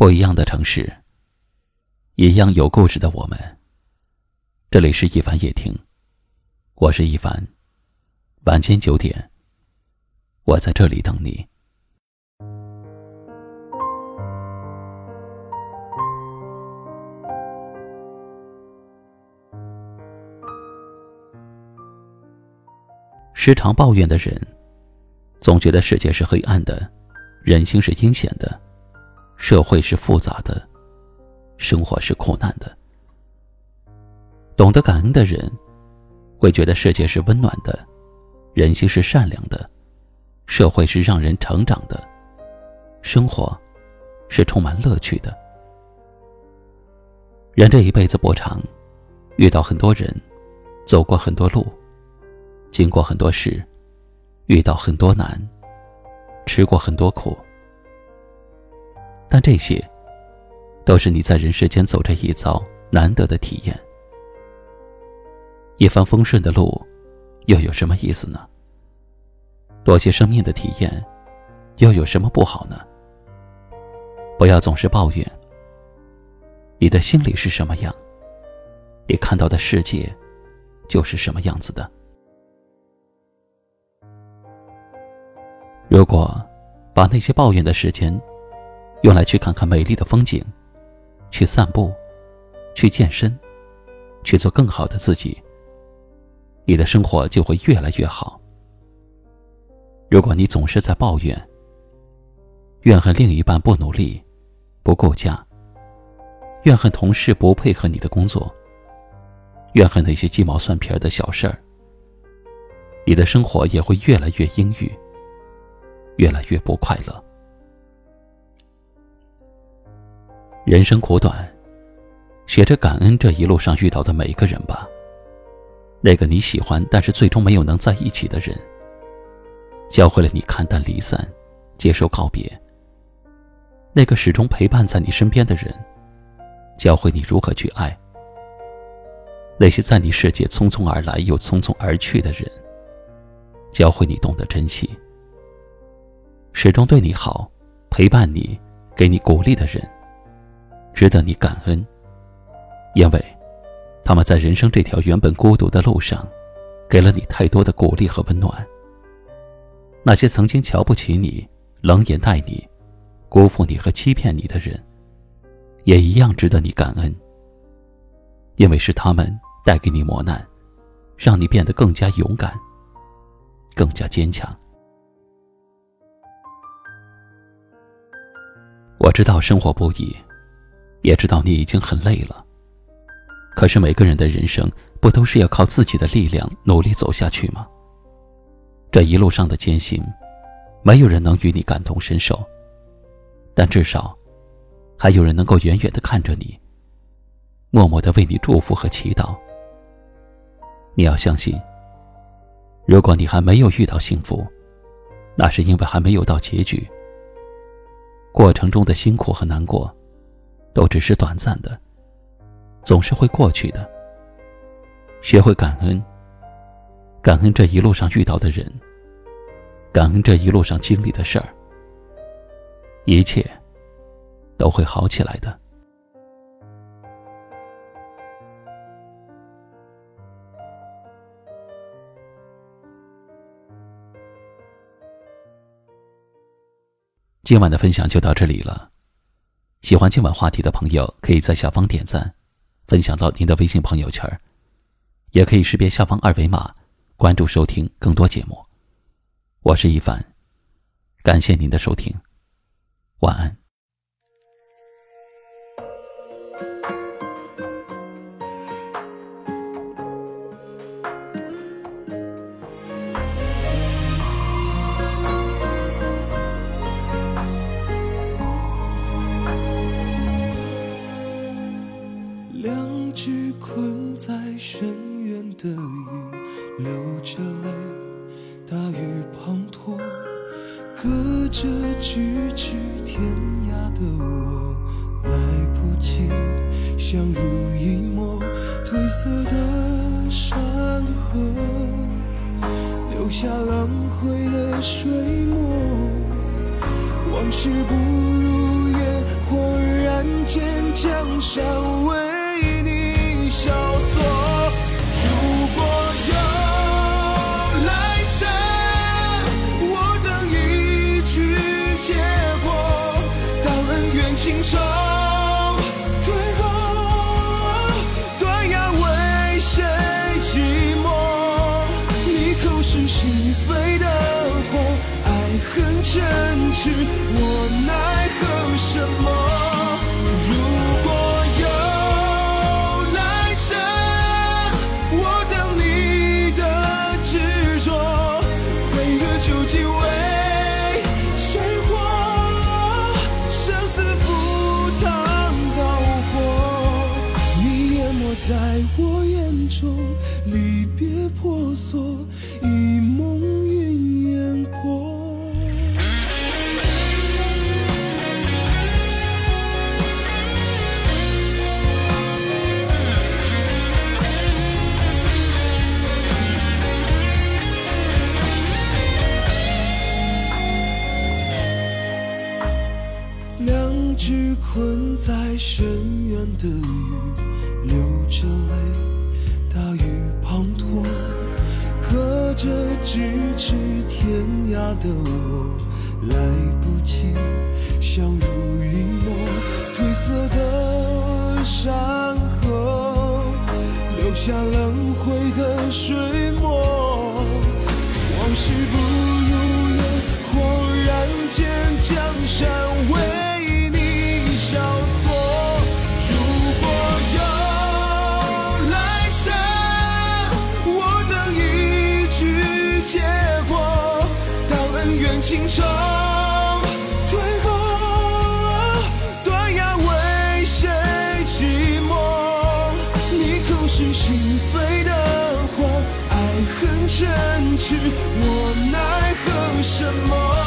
不一样的城市，一样有故事的我们。这里是一凡夜听，我是一凡。晚间九点，我在这里等你。时常抱怨的人，总觉得世界是黑暗的，人心是阴险的。社会是复杂的，生活是苦难的。懂得感恩的人，会觉得世界是温暖的，人心是善良的，社会是让人成长的，生活是充满乐趣的。人这一辈子不长，遇到很多人，走过很多路，经过很多事，遇到很多难，吃过很多苦。但这些，都是你在人世间走这一遭难得的体验。一帆风顺的路，又有什么意思呢？多些生命的体验，又有什么不好呢？不要总是抱怨。你的心里是什么样，你看到的世界，就是什么样子的。如果把那些抱怨的时间，用来去看看美丽的风景，去散步，去健身，去做更好的自己。你的生活就会越来越好。如果你总是在抱怨，怨恨另一半不努力、不顾家，怨恨同事不配合你的工作，怨恨那些鸡毛蒜皮的小事儿，你的生活也会越来越阴郁，越来越不快乐。人生苦短，学着感恩这一路上遇到的每一个人吧。那个你喜欢但是最终没有能在一起的人，教会了你看淡离散，接受告别。那个始终陪伴在你身边的人，教会你如何去爱。那些在你世界匆匆而来又匆匆而去的人，教会你懂得珍惜。始终对你好，陪伴你，给你鼓励的人。值得你感恩，因为他们在人生这条原本孤独的路上，给了你太多的鼓励和温暖。那些曾经瞧不起你、冷眼待你、辜负你和欺骗你的人，也一样值得你感恩。因为是他们带给你磨难，让你变得更加勇敢、更加坚强。我知道生活不易。也知道你已经很累了，可是每个人的人生不都是要靠自己的力量努力走下去吗？这一路上的艰辛，没有人能与你感同身受，但至少，还有人能够远远的看着你，默默的为你祝福和祈祷。你要相信，如果你还没有遇到幸福，那是因为还没有到结局，过程中的辛苦和难过。都只是短暂的，总是会过去的。学会感恩，感恩这一路上遇到的人，感恩这一路上经历的事儿，一切都会好起来的。今晚的分享就到这里了。喜欢今晚话题的朋友，可以在下方点赞，分享到您的微信朋友圈也可以识别下方二维码，关注收听更多节目。我是一凡，感谢您的收听，晚安。咫尺天涯的我，来不及相濡以沫，褪色的山河留下狼狈的水墨，往事不如烟，恍然间江山未。在我眼中离别婆娑。困在深渊的雨，流着泪，大雨滂沱，隔着咫尺天涯的我，来不及，相濡以沫，褪色的山河，留下轮回的水墨，往事不。心肠，退后，断崖为谁寂寞？你口是心非的谎，爱恨嗔痴，我奈何什么？